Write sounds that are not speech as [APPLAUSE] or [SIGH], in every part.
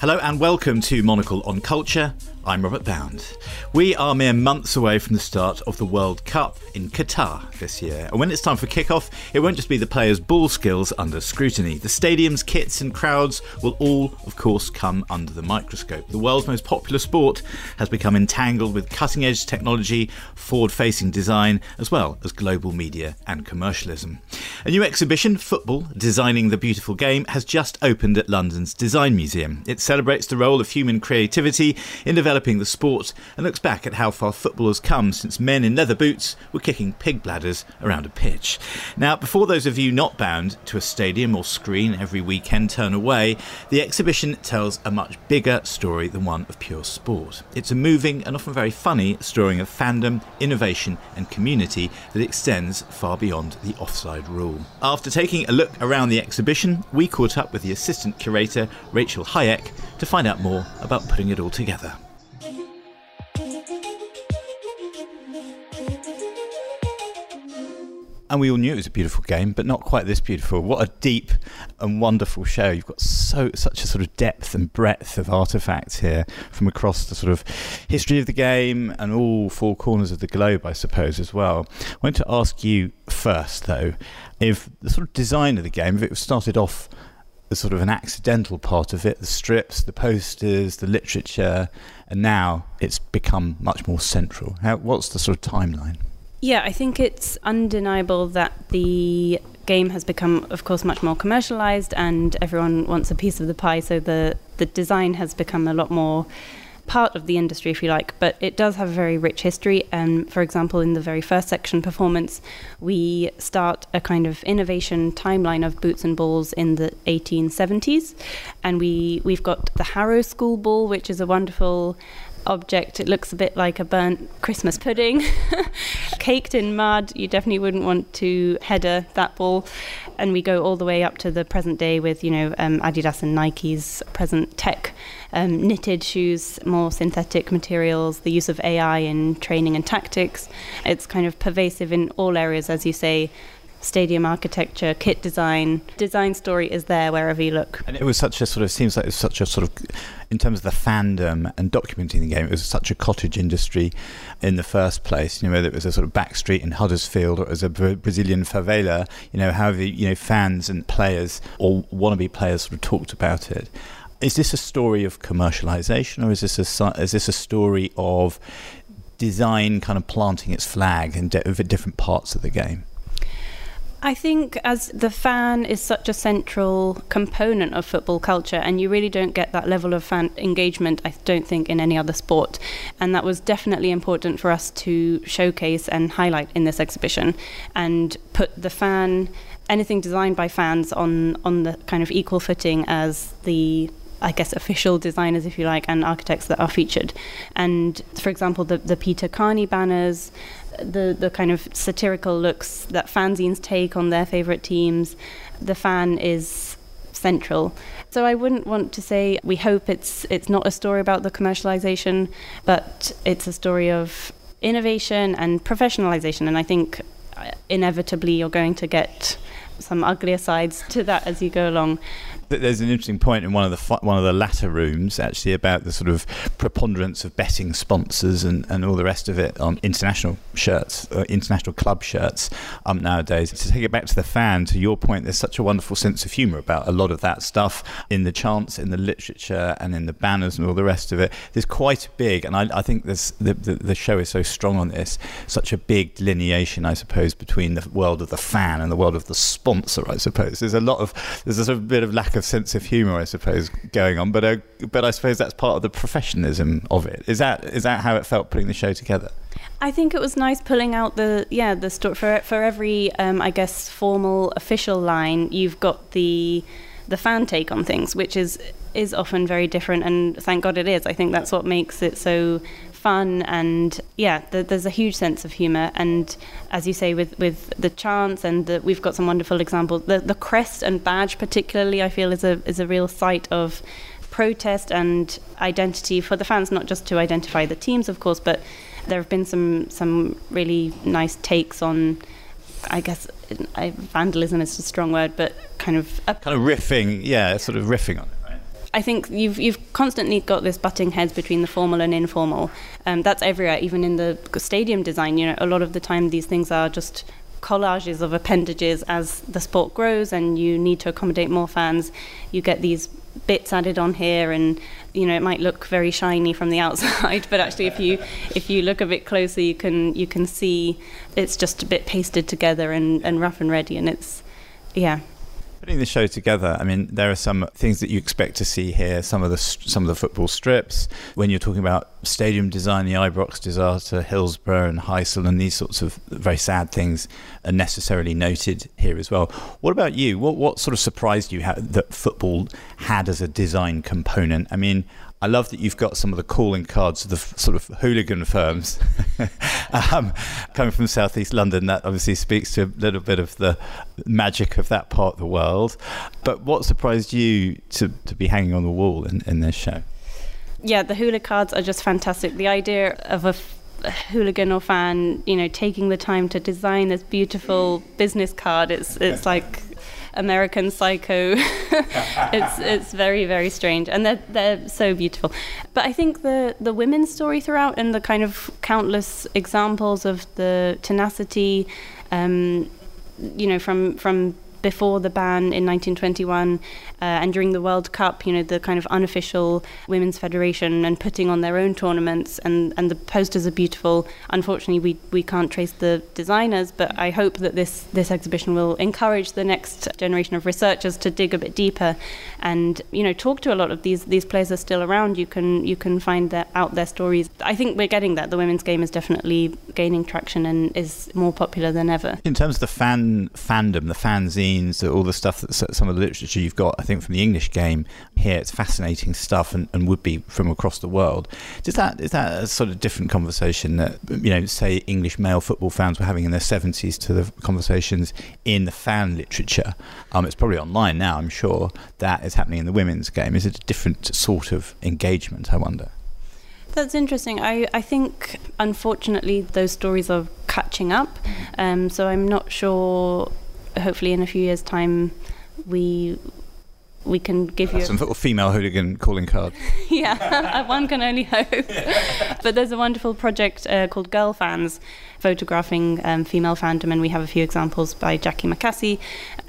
Hello and welcome to Monocle on Culture. I'm Robert Bound. We are mere months away from the start of the World Cup in Qatar this year. And when it's time for kickoff, it won't just be the players' ball skills under scrutiny. The stadiums, kits, and crowds will all, of course, come under the microscope. The world's most popular sport has become entangled with cutting edge technology, forward facing design, as well as global media and commercialism. A new exhibition, Football Designing the Beautiful Game, has just opened at London's Design Museum. It celebrates the role of human creativity in developing the sport and looks back at how far football has come since men in leather boots were kicking pig bladders around a pitch. Now, before those of you not bound to a stadium or screen every weekend turn away, the exhibition tells a much bigger story than one of pure sport. It's a moving and often very funny story of fandom, innovation, and community that extends far beyond the offside rule. After taking a look around the exhibition, we caught up with the assistant curator, Rachel Hayek, to find out more about putting it all together. And we all knew it was a beautiful game, but not quite this beautiful. What a deep and wonderful show! You've got so such a sort of depth and breadth of artifacts here from across the sort of history of the game and all four corners of the globe, I suppose, as well. I want to ask you first, though, if the sort of design of the game, if it started off as sort of an accidental part of it, the strips, the posters, the literature, and now it's become much more central. How, what's the sort of timeline? Yeah, I think it's undeniable that the game has become, of course, much more commercialized and everyone wants a piece of the pie. So the, the design has become a lot more part of the industry, if you like, but it does have a very rich history. And for example, in the very first section, performance, we start a kind of innovation timeline of boots and balls in the 1870s, and we we've got the Harrow School Ball, which is a wonderful object. It looks a bit like a burnt Christmas pudding, [LAUGHS] caked in mud. You definitely wouldn't want to header that ball. And we go all the way up to the present day with, you know, um, Adidas and Nike's present tech, um, knitted shoes, more synthetic materials, the use of AI in training and tactics. It's kind of pervasive in all areas, as you say stadium architecture, kit design, design story is there wherever you look. And it was such a sort of seems like it's such a sort of in terms of the fandom and documenting the game, it was such a cottage industry in the first place. You know, whether it was a sort of back street in Huddersfield or it was a Brazilian favela, you know, however you know fans and players or wannabe players sort of talked about it. Is this a story of commercialization, or is this a is this a story of design kind of planting its flag in different parts of the game? I think as the fan is such a central component of football culture, and you really don't get that level of fan engagement, I don't think, in any other sport. And that was definitely important for us to showcase and highlight in this exhibition and put the fan, anything designed by fans, on, on the kind of equal footing as the I guess official designers, if you like, and architects that are featured. And for example, the the Peter Carney banners, the the kind of satirical looks that fanzines take on their favorite teams. The fan is central. So I wouldn't want to say we hope it's it's not a story about the commercialization, but it's a story of innovation and professionalization. And I think uh, inevitably you're going to get some uglier sides to that as you go along there's an interesting point in one of the one of the latter rooms actually about the sort of preponderance of betting sponsors and, and all the rest of it on international shirts, uh, international club shirts um, nowadays. To take it back to the fan, to your point, there's such a wonderful sense of humour about a lot of that stuff in the chants, in the literature, and in the banners and all the rest of it. There's quite a big, and I, I think this the, the, the show is so strong on this, such a big delineation, I suppose, between the world of the fan and the world of the sponsor. I suppose there's a lot of there's a sort of bit of lack of sense of humour, I suppose, going on. But uh, but I suppose that's part of the professionalism of it. Is that is that how it felt putting the show together? I think it was nice pulling out the yeah the story for for every um, I guess formal official line. You've got the the fan take on things, which is is often very different, and thank God it is. I think that's what makes it so fun and yeah the, there's a huge sense of humor and as you say with with the chants and the, we've got some wonderful examples the the crest and badge particularly I feel is a is a real site of protest and identity for the fans not just to identify the teams of course but there have been some some really nice takes on I guess I, vandalism is a strong word, but kind of kind of riffing, yeah, sort of riffing on it. I think you've you've constantly got this butting heads between the formal and informal. Um, that's everywhere, even in the stadium design. You know, a lot of the time these things are just collages of appendages as the sport grows and you need to accommodate more fans. You get these bits added on here and you know it might look very shiny from the [LAUGHS] outside but actually if you if you look a bit closer you can you can see it's just a bit pasted together and, and rough and ready and it's yeah Putting the show together, I mean, there are some things that you expect to see here. Some of the some of the football strips. When you're talking about stadium design, the Ibrox disaster, Hillsborough and Heysel, and these sorts of very sad things are necessarily noted here as well. What about you? What what sort of surprised you that football had as a design component? I mean, I love that you've got some of the calling cards of the f- sort of hooligan firms [LAUGHS] um, coming from southeast London. That obviously speaks to a little bit of the magic of that part of the world. But what surprised you to, to be hanging on the wall in, in this show? Yeah, the hula cards are just fantastic. The idea of a hooligan or fan, you know, taking the time to design this beautiful business card. It's it's [LAUGHS] like American Psycho. [LAUGHS] it's it's very very strange, and they're they're so beautiful. But I think the the women's story throughout, and the kind of countless examples of the tenacity, um, you know, from from before the ban in 1921 uh, and during the World Cup, you know, the kind of unofficial women's federation and putting on their own tournaments and, and the posters are beautiful. Unfortunately, we, we can't trace the designers, but I hope that this, this exhibition will encourage the next generation of researchers to dig a bit deeper and, you know, talk to a lot of these these players are still around. You can you can find their, out their stories. I think we're getting that. The women's game is definitely gaining traction and is more popular than ever. In terms of the fan fandom, the fanzines, all the stuff that some of the literature you've got, think, from the English game here, it's fascinating stuff and, and would be from across the world. Is that is that a sort of different conversation that you know, say English male football fans were having in their seventies to the conversations in the fan literature? Um, it's probably online now, I'm sure. That is happening in the women's game. Is it a different sort of engagement? I wonder. That's interesting. I, I think, unfortunately, those stories are catching up. Um, so I'm not sure hopefully in a few years' time we we can give That's you some female hooligan calling card. [LAUGHS] yeah, [LAUGHS] one can only hope. [LAUGHS] but there's a wonderful project uh, called Girl Fans, photographing um, female fandom, and we have a few examples by Jacqui McAssey.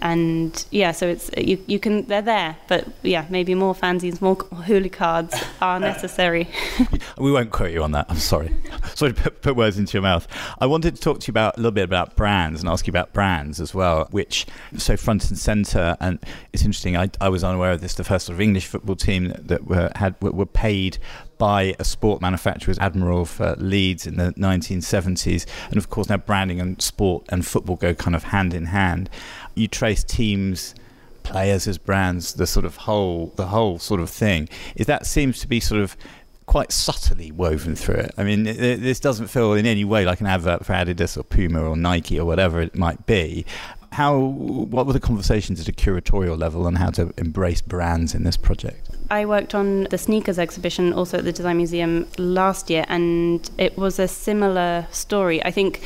And yeah, so it's you, you can they're there, but yeah, maybe more fanzines, more [LAUGHS] hula cards are necessary. [LAUGHS] we won't quote you on that. I'm sorry. [LAUGHS] sorry to put, put words into your mouth. I wanted to talk to you about a little bit about brands and ask you about brands as well, which so front and center. And it's interesting. I, I was unaware of this. The first sort of English football team that, that were had were paid by a sport manufacturer Admiral for Leeds in the 1970s. And of course, now branding and sport and football go kind of hand in hand. You trace teams players as brands, the sort of whole, the whole sort of thing. Is that seems to be sort of quite subtly woven through it. I mean, this doesn't feel in any way like an advert for Adidas or Puma or Nike or whatever it might be. How, what were the conversations at a curatorial level on how to embrace brands in this project? I worked on the sneakers exhibition also at the Design Museum last year, and it was a similar story. I think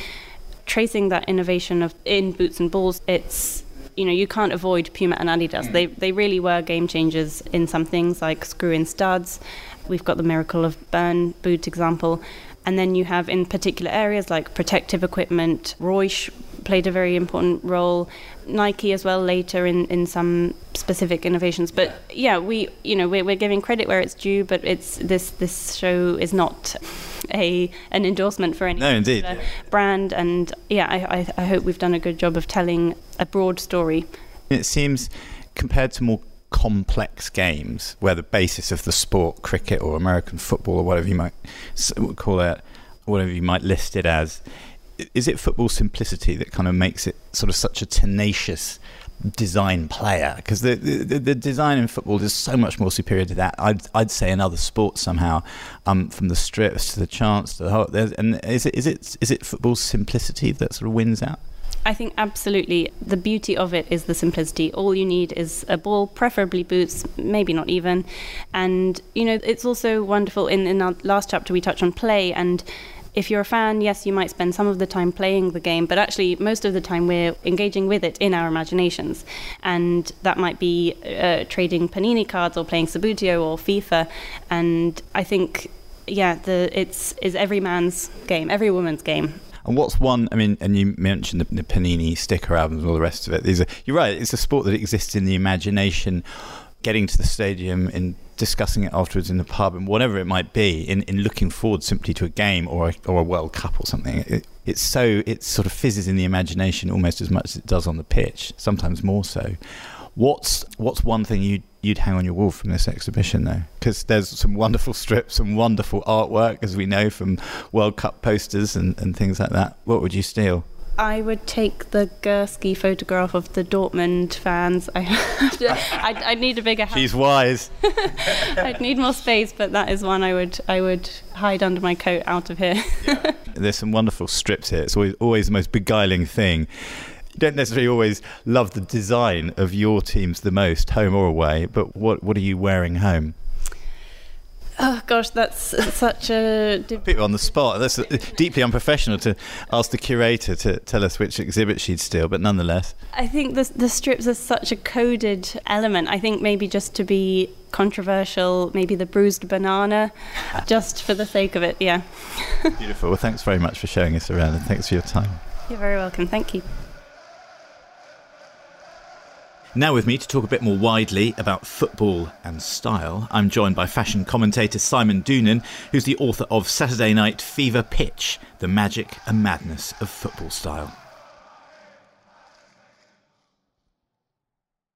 tracing that innovation of in boots and balls, it's you know you can't avoid Puma and Adidas. Mm. They they really were game changers in some things like screw-in studs. We've got the miracle of Bern boot example, and then you have in particular areas like protective equipment. Reusch played a very important role. Nike as well later in, in some specific innovations. But yeah, we you know we're, we're giving credit where it's due, but it's this this show is not a an endorsement for any no, indeed. brand. And yeah, I, I, I hope we've done a good job of telling a broad story. It seems compared to more complex games where the basis of the sport, cricket or American football or whatever you might call it, whatever you might list it as, is it football simplicity that kind of makes it sort of such a tenacious design player because the, the, the design in football is so much more superior to that. I'd I'd say in other sports somehow, um, from the strips to the chants to the whole. And is it is it is it football's simplicity that sort of wins out? I think absolutely. The beauty of it is the simplicity. All you need is a ball, preferably boots, maybe not even. And, you know, it's also wonderful. In, in our last chapter, we touched on play, and if you're a fan, yes, you might spend some of the time playing the game, but actually, most of the time we're engaging with it in our imaginations. And that might be uh, trading Panini cards or playing Subbuteo or FIFA. And I think, yeah, the it's is every man's game, every woman's game. And what's one? I mean, and you mentioned the, the Panini sticker albums and all the rest of it. These are, you're right. It's a sport that exists in the imagination. Getting to the stadium and discussing it afterwards in the pub and whatever it might be, in, in looking forward simply to a game or a, or a World Cup or something. It, it's so it sort of fizzes in the imagination almost as much as it does on the pitch. Sometimes more so. What's what's one thing you you'd hang on your wall from this exhibition, though? Because there's some wonderful strips, some wonderful artwork, as we know from World Cup posters and, and things like that. What would you steal? I would take the Gursky photograph of the Dortmund fans. I [LAUGHS] I'd, I'd, need a bigger house. She's wise. [LAUGHS] I'd need more space, but that is one I would I would hide under my coat out of here. yeah. [LAUGHS] There's some wonderful strips here. It's always always the most beguiling thing you don't necessarily always love the design of your teams the most, home or away. But what what are you wearing home? Oh gosh, that's [LAUGHS] such a people on the spot. That's deeply unprofessional to ask the curator to tell us which exhibit she'd steal, but nonetheless. I think the the strips are such a coded element. I think maybe just to be controversial, maybe the bruised banana, [LAUGHS] just for the sake of it. Yeah. [LAUGHS] Beautiful. Well, thanks very much for showing us around, and thanks for your time. You're very welcome. Thank you. Now, with me to talk a bit more widely about football and style, I'm joined by fashion commentator Simon Doonan, who's the author of Saturday Night Fever Pitch The Magic and Madness of Football Style.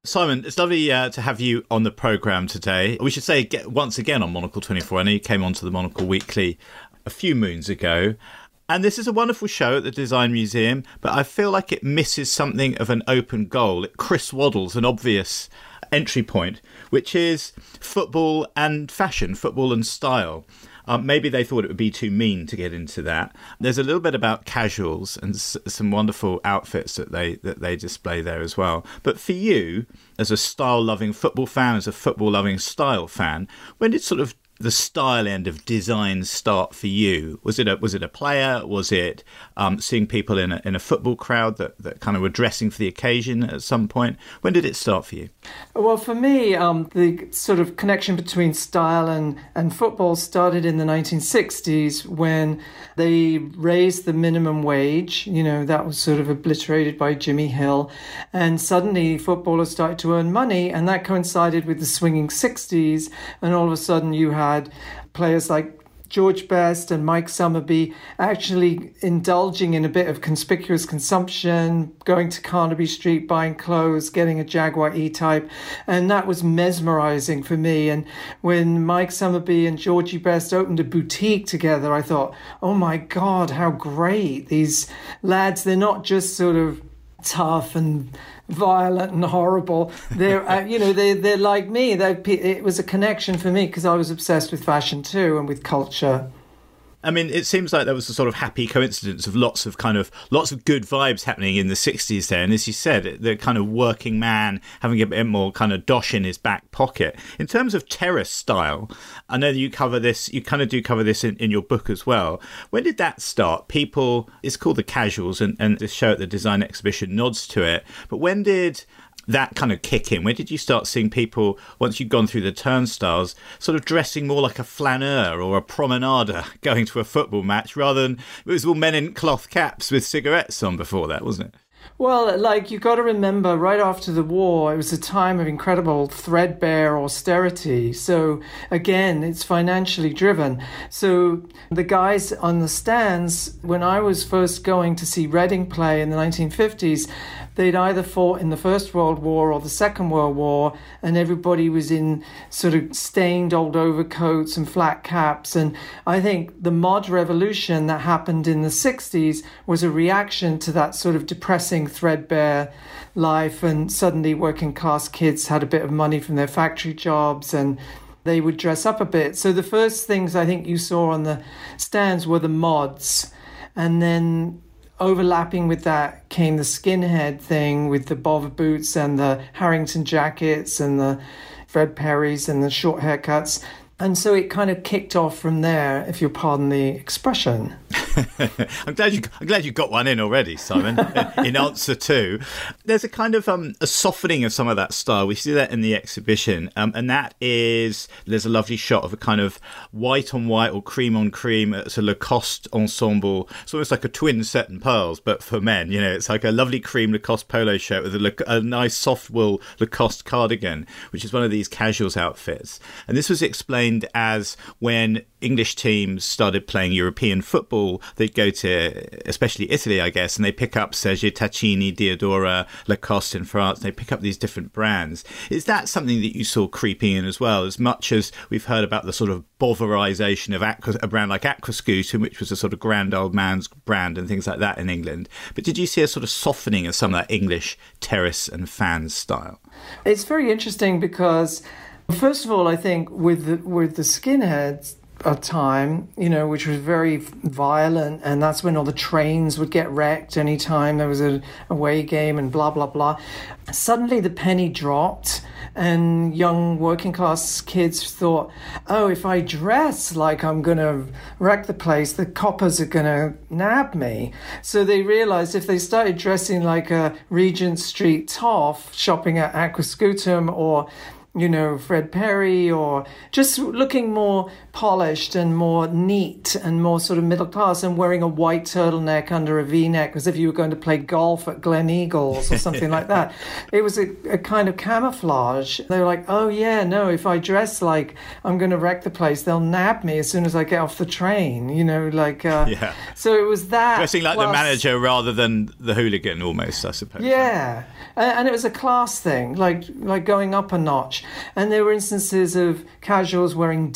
Simon, it's lovely uh, to have you on the programme today. We should say once again on Monocle 24. I know you came onto the Monocle Weekly a few moons ago. And this is a wonderful show at the Design Museum, but I feel like it misses something of an open goal. It Chris Waddles an obvious entry point, which is football and fashion, football and style. Um, maybe they thought it would be too mean to get into that. There's a little bit about casuals and s- some wonderful outfits that they that they display there as well. But for you, as a style-loving football fan, as a football-loving style fan, when did sort of the style end of design start for you? Was it a was it a player? Was it um, seeing people in a, in a football crowd that, that kind of were dressing for the occasion at some point? When did it start for you? Well, for me, um, the sort of connection between style and, and football started in the 1960s when they raised the minimum wage. You know, that was sort of obliterated by Jimmy Hill. And suddenly footballers started to earn money, and that coincided with the swinging 60s. And all of a sudden, you had players like George Best and Mike Summerbee actually indulging in a bit of conspicuous consumption, going to Carnaby Street, buying clothes, getting a Jaguar E Type. And that was mesmerizing for me. And when Mike Summerbee and Georgie Best opened a boutique together, I thought, oh my God, how great. These lads, they're not just sort of tough and violent and horrible. They're, uh, you know, they they're like me. They it was a connection for me because I was obsessed with fashion too and with culture. I mean, it seems like there was a sort of happy coincidence of lots of kind of lots of good vibes happening in the '60s there, and as you said, the kind of working man having a bit more kind of dosh in his back pocket. In terms of terrace style, I know that you cover this. You kind of do cover this in, in your book as well. When did that start? People, it's called the casuals, and and this show at the design exhibition nods to it. But when did that kind of kick in? Where did you start seeing people, once you'd gone through the turnstiles, sort of dressing more like a flaneur or a promenader [LAUGHS] going to a football match rather than it was all men in cloth caps with cigarettes on before that, wasn't it? Well, like you got to remember, right after the war, it was a time of incredible threadbare austerity. So again, it's financially driven. So the guys on the stands, when I was first going to see Reading play in the 1950s, they'd either fought in the First World War or the Second World War, and everybody was in sort of stained old overcoats and flat caps. And I think the mod revolution that happened in the 60s was a reaction to that sort of depressing, threadbare life, and suddenly working class kids had a bit of money from their factory jobs and they would dress up a bit. So the first things I think you saw on the stands were the mods. And then overlapping with that came the skinhead thing with the bovver boots and the Harrington jackets and the Fred Perrys and the short haircuts. And so it kind of kicked off from there, if you'll pardon the expression. [LAUGHS] I'm glad you I'm glad you got one in already, Simon. [LAUGHS] in answer to, there's a kind of um, a softening of some of that style. We see that in the exhibition, um, and that is there's a lovely shot of a kind of white on white or cream on cream. It's a Lacoste ensemble. It's almost like a twin set and pearls, but for men. You know, it's like a lovely cream Lacoste polo shirt with a, a nice soft wool Lacoste cardigan, which is one of these casuals outfits. And this was explained explained as when English teams started playing European football, they'd go to, especially Italy, I guess, and they pick up Sergio Tacchini, Diadora, Lacoste in France. They pick up these different brands. Is that something that you saw creeping in as well? As much as we've heard about the sort of boverization of Aqua, a brand like Aquascutum, which was a sort of grand old man's brand and things like that in England. But did you see a sort of softening of some of that English terrace and fans style? It's very interesting because First of all, I think with the, with the skinheads a time, you know, which was very violent, and that's when all the trains would get wrecked anytime there was a away game and blah blah blah. Suddenly, the penny dropped, and young working class kids thought, "Oh, if I dress like I'm going to wreck the place, the coppers are going to nab me." So they realized if they started dressing like a Regent Street toff, shopping at Aquascutum or you know, Fred Perry, or just looking more polished and more neat and more sort of middle class and wearing a white turtleneck under a v neck as if you were going to play golf at Gleneagles or something like that. [LAUGHS] It was a, a kind of camouflage. They were like, oh, yeah, no, if I dress like I'm going to wreck the place, they'll nab me as soon as I get off the train, you know, like. Uh, [LAUGHS] yeah. So it was that. Dressing like plus, the manager rather than the hooligan almost, I suppose. Yeah. And it was a class thing, like like going up a notch. And there were instances of casuals wearing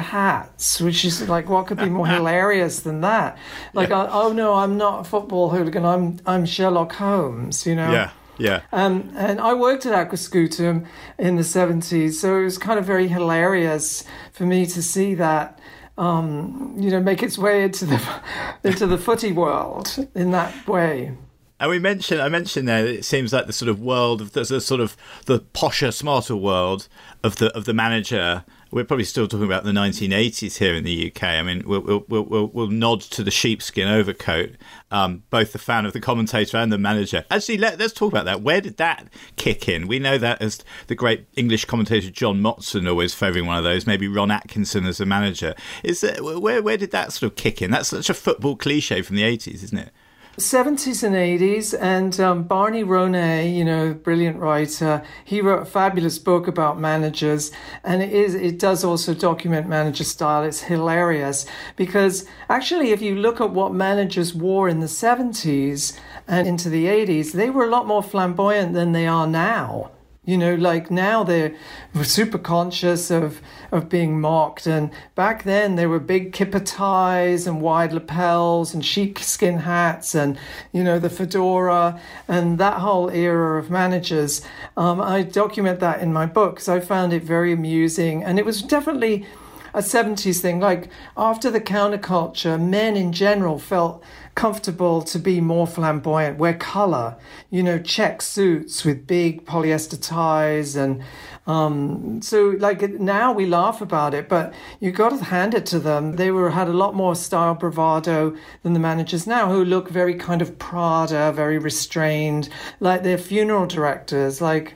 hats, which is like, what could be more [LAUGHS] hilarious than that? Like, yeah. oh no, I'm not a football hooligan. I'm I'm Sherlock Holmes. You know. Yeah. Yeah. Um, and I worked at Aquascutum in the 70s, so it was kind of very hilarious for me to see that, um, you know, make its way into the [LAUGHS] into the footy world in that way. And we mentioned, I mentioned there, it seems like the sort of world of the, sort of the posher, smarter world of the of the manager. We're probably still talking about the 1980s here in the UK. I mean, we'll we'll we'll, we'll nod to the sheepskin overcoat. Um, both the fan of the commentator and the manager. Actually, let, us talk about that. Where did that kick in? We know that as the great English commentator John Motson always favouring one of those. Maybe Ron Atkinson as a manager. Is that, where where did that sort of kick in? That's such a football cliche from the 80s, isn't it? 70s and 80s, and um, Barney Ronay, you know, brilliant writer, he wrote a fabulous book about managers, and it is it does also document manager style. It's hilarious because actually, if you look at what managers wore in the 70s and into the 80s, they were a lot more flamboyant than they are now. You know, like now they're super conscious of, of being mocked. And back then there were big kipper ties and wide lapels and sheepskin hats and, you know, the fedora and that whole era of managers. Um, I document that in my book because I found it very amusing. And it was definitely a 70s thing. Like after the counterculture, men in general felt comfortable to be more flamboyant, wear color, you know, check suits with big polyester ties. And um, so, like, now we laugh about it, but you got to hand it to them. They were had a lot more style bravado than the managers now, who look very kind of Prada, very restrained, like their funeral directors, like,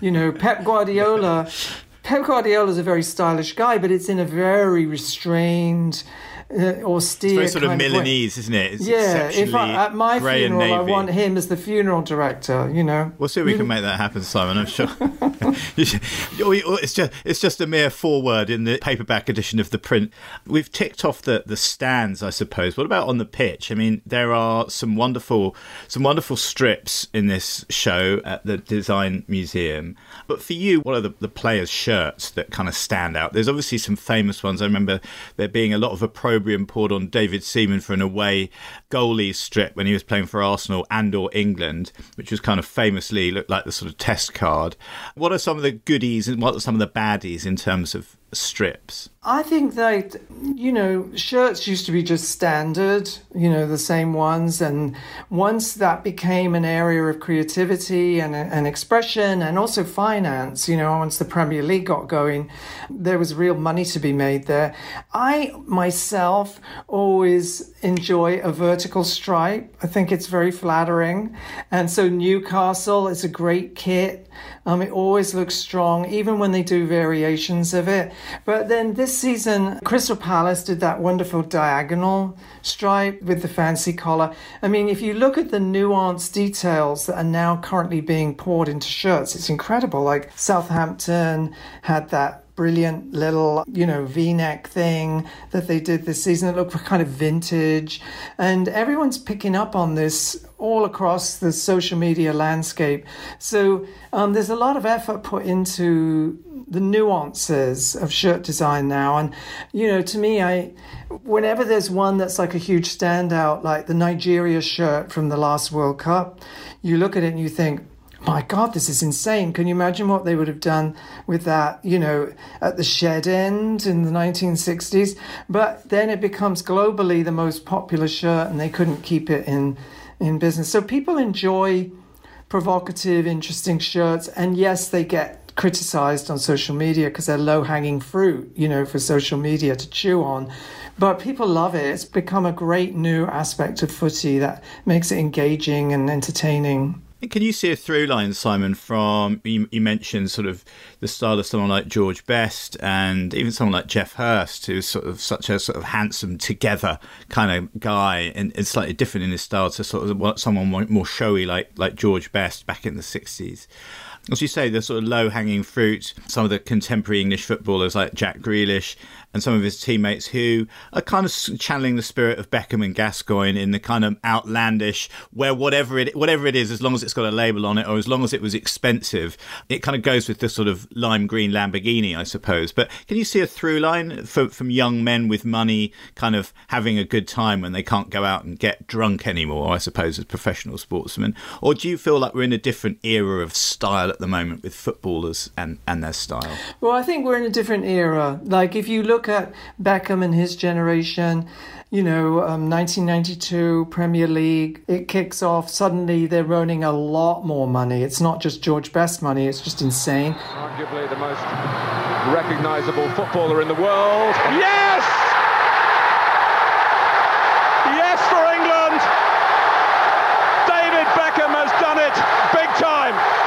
you know, Pep Guardiola. [LAUGHS] Pep Guardiola is a very stylish guy, but it's in a very restrained, uh, austere. It's very sort of Milanese, of isn't it? It's yeah, if I, at my funeral, I want him as the funeral director. You know, we'll see if we can make that happen, Simon. I'm sure. [LAUGHS] it's just it's just a mere foreword in the paperback edition of the print. We've ticked off the the stands, I suppose. What about on the pitch? I mean, there are some wonderful some wonderful strips in this show at the Design Museum. But for you, what are the, the players' shirts that kind of stand out? There's obviously some famous ones. I remember there being a lot of opprobrium opprobrium poured on David Seaman for an away goalie strip when he was playing for Arsenal and or England, which was kind of famously looked like the sort of test card. What are some of the goodies and what are some of the baddies in terms of strips? I think that, you know, shirts used to be just standard, you know, the same ones. And once that became an area of creativity and, and expression and also finance, you know, once the Premier League got going, there was real money to be made there. I myself always enjoy a vertical stripe. I think it's very flattering. And so Newcastle is a great kit. Um, it always looks strong, even when they do variations of it. But then this season, Crystal Palace did that wonderful diagonal stripe with the fancy collar. I mean, if you look at the nuanced details that are now currently being poured into shirts, it's incredible. Like Southampton had that brilliant little, you know, v neck thing that they did this season. It looked kind of vintage. And everyone's picking up on this all across the social media landscape. So um, there's a lot of effort put into the nuances of shirt design now. And, you know, to me, I, whenever there's one that's like a huge standout, like the Nigeria shirt from the last World Cup, you look at it and you think, my God, this is insane. Can you imagine what they would have done with that, you know, at the shed end in the 1960s? But then it becomes globally the most popular shirt and they couldn't keep it in, in business. So people enjoy provocative, interesting shirts. And yes, they get criticized on social media because they're low hanging fruit, you know, for social media to chew on. But people love it. It's become a great new aspect of footy that makes it engaging and entertaining. Can you see a through line, Simon, from you, you, mentioned sort of the style of someone like George Best and even someone like Geoff Hurst, who's sort of such a sort of handsome together kind of guy and, and slightly different in his style to sort of someone more, showy like like George Best back in the 60s as you say, the sort of low hanging fruit, some of the contemporary English footballers like Jack Grealish and some of his teammates who are kind of channeling the spirit of Beckham and Gascoigne in the kind of outlandish, where whatever it whatever it is, as long as it's got a label on it or as long as it was expensive, it kind of goes with the sort of lime green Lamborghini, I suppose. But can you see a through line for, from young men with money kind of having a good time when they can't go out and get drunk anymore, I suppose, as professional sportsmen? Or do you feel like we're in a different era of style at the moment with footballers and, and their style? Well, I think we're in a different era. Like if you look look at Beckham and his generation, you know, um, 1992 Premier League, it kicks off. Suddenly they're earning a lot more money. It's not just George Best money, it's just insane. Arguably the most recognisable footballer in the world. Yes! Yes for England! David Beckham has done it big time!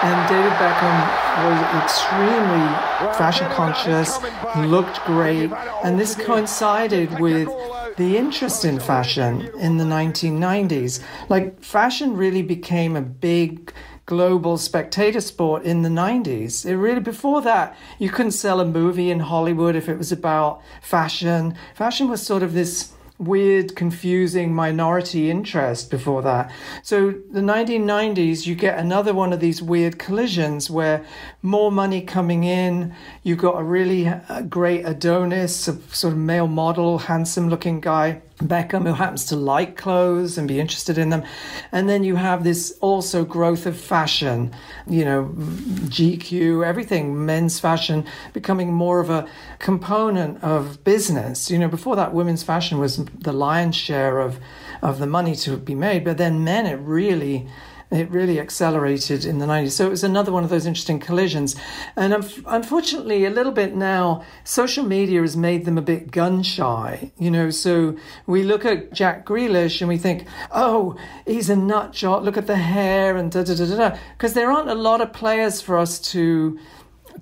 And David Beckham was extremely fashion conscious, looked great, and this coincided with the interest in fashion in the 1990s. Like, fashion really became a big global spectator sport in the 90s. It really, before that, you couldn't sell a movie in Hollywood if it was about fashion. Fashion was sort of this weird, confusing minority interest before that. So the 1990s, you get another one of these weird collisions where more money coming in, you've got a really uh, great Adonis, a sort of male model, handsome looking guy Beckham, who happens to like clothes and be interested in them. And then you have this also growth of fashion, you know, GQ, everything, men's fashion becoming more of a component of business. You know, before that, women's fashion was the lion's share of, of the money to be made, but then men, it really it really accelerated in the 90s. So it was another one of those interesting collisions. And unfortunately, a little bit now, social media has made them a bit gun shy. You know, so we look at Jack Grealish and we think, oh, he's a nut job. Look at the hair and da da da da. Because there aren't a lot of players for us to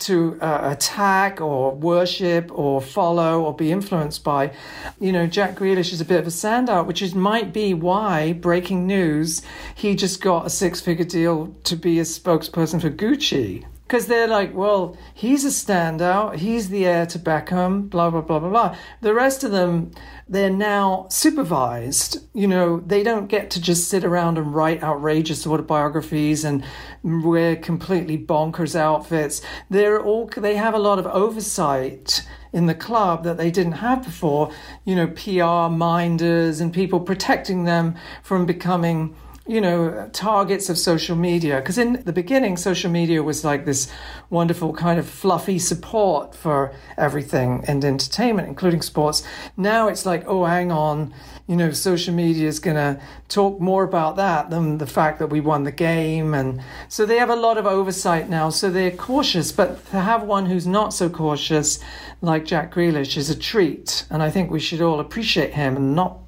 to uh, attack or worship or follow or be influenced by. You know, Jack Grealish is a bit of a standout, which is might be why breaking news he just got a six figure deal to be a spokesperson for Gucci because they're like, well, he's a standout, he's the heir to Beckham, blah, blah, blah, blah, blah. The rest of them, they're now supervised. You know, they don't get to just sit around and write outrageous autobiographies and wear completely bonkers outfits. They're all, they have a lot of oversight in the club that they didn't have before. You know, PR minders and people protecting them from becoming you know, targets of social media. Because in the beginning, social media was like this wonderful kind of fluffy support for everything and entertainment, including sports. Now it's like, oh, hang on, you know, social media is going to talk more about that than the fact that we won the game. And so they have a lot of oversight now. So they're cautious. But to have one who's not so cautious, like Jack Grealish, is a treat. And I think we should all appreciate him and not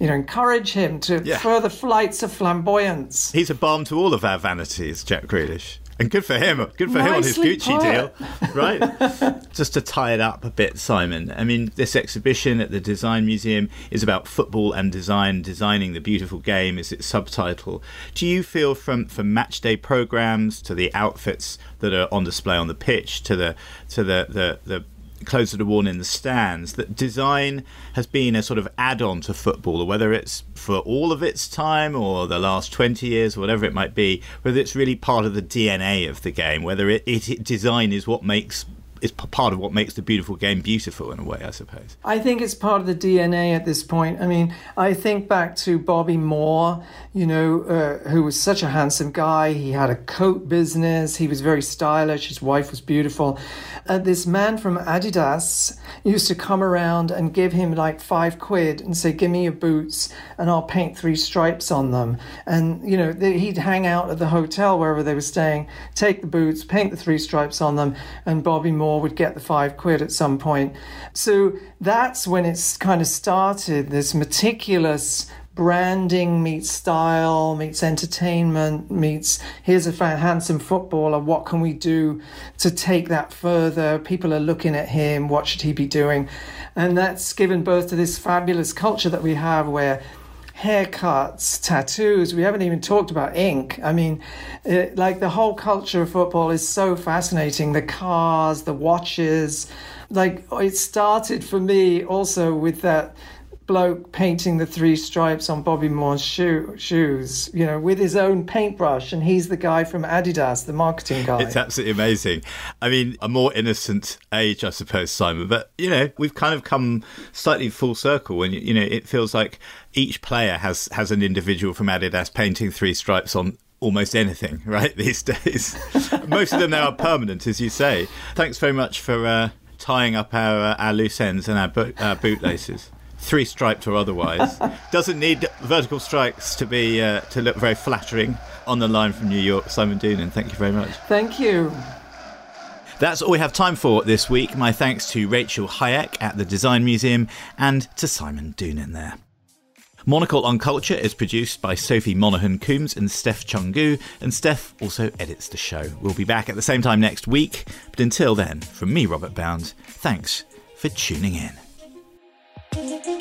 you know, encourage him to yeah. further flights of flamboyance. He's a balm to all of our vanities, Jack Grealish. And good for him. Good for Nicely him on his Gucci put. deal, [LAUGHS] right? Just to tie it up a bit, Simon. I mean, this exhibition at the Design Museum is about football and design, designing the beautiful game is its subtitle. Do you feel from from match day programs to the outfits that are on display on the pitch to the to the the, the clothes that are worn in the stands, that design has been a sort of add on to football, or whether it's for all of its time or the last 20 years, whatever it might be, whether it's really part of the DNA of the game, whether it, it design is what makes is part of what makes the beautiful game beautiful in a way, I suppose. I think it's part of the DNA at this point. I mean, I think back to Bobby Moore, you know, uh, who was such a handsome guy. He had a coat business. He was very stylish. His wife was beautiful. Uh, this man from Adidas used to come around and give him like five quid and say, "Give me your boots, and I'll paint three stripes on them." And you know, he'd hang out at the hotel wherever they were staying, take the boots, paint the three stripes on them, and Bobby Moore would get the five quid at some point. So that's when it's kind of started this meticulous branding meets style meets entertainment meets here's a handsome footballer what can we do to take that further people are looking at him what should he be doing and that's given birth to this fabulous culture that we have where haircuts, tattoos. We haven't even talked about ink. I mean, it, like the whole culture of football is so fascinating. The cars, the watches. Like it started for me also with that bloke painting the three stripes on Bobby Moore's shoe, shoes, you know, with his own paintbrush, and he's the guy from Adidas, the marketing guy. It's absolutely amazing. I mean, a more innocent age, I suppose, Simon. But you know, we've kind of come slightly full circle when you know it feels like each player has has an individual from Adidas painting three stripes on almost anything [LAUGHS] right these days. [LAUGHS] Most of them now are permanent, as you say. Thanks very much for uh, tying up our uh, our loose ends and our, bo- our bootlaces three striped or otherwise. [LAUGHS] Doesn't need vertical strikes to be uh, to look very flattering. On the line from New York, Simon Doonan. Thank you very much. Thank you. That's all we have time for this week. My thanks to Rachel Hayek at the Design Museum and to Simon Doonan there. Monocle on Culture is produced by Sophie Monaghan Coombs and Steph Chungu, and Steph also edits the show. We'll be back at the same time next week, but until then, from me, Robert Bound, thanks for tuning in. Música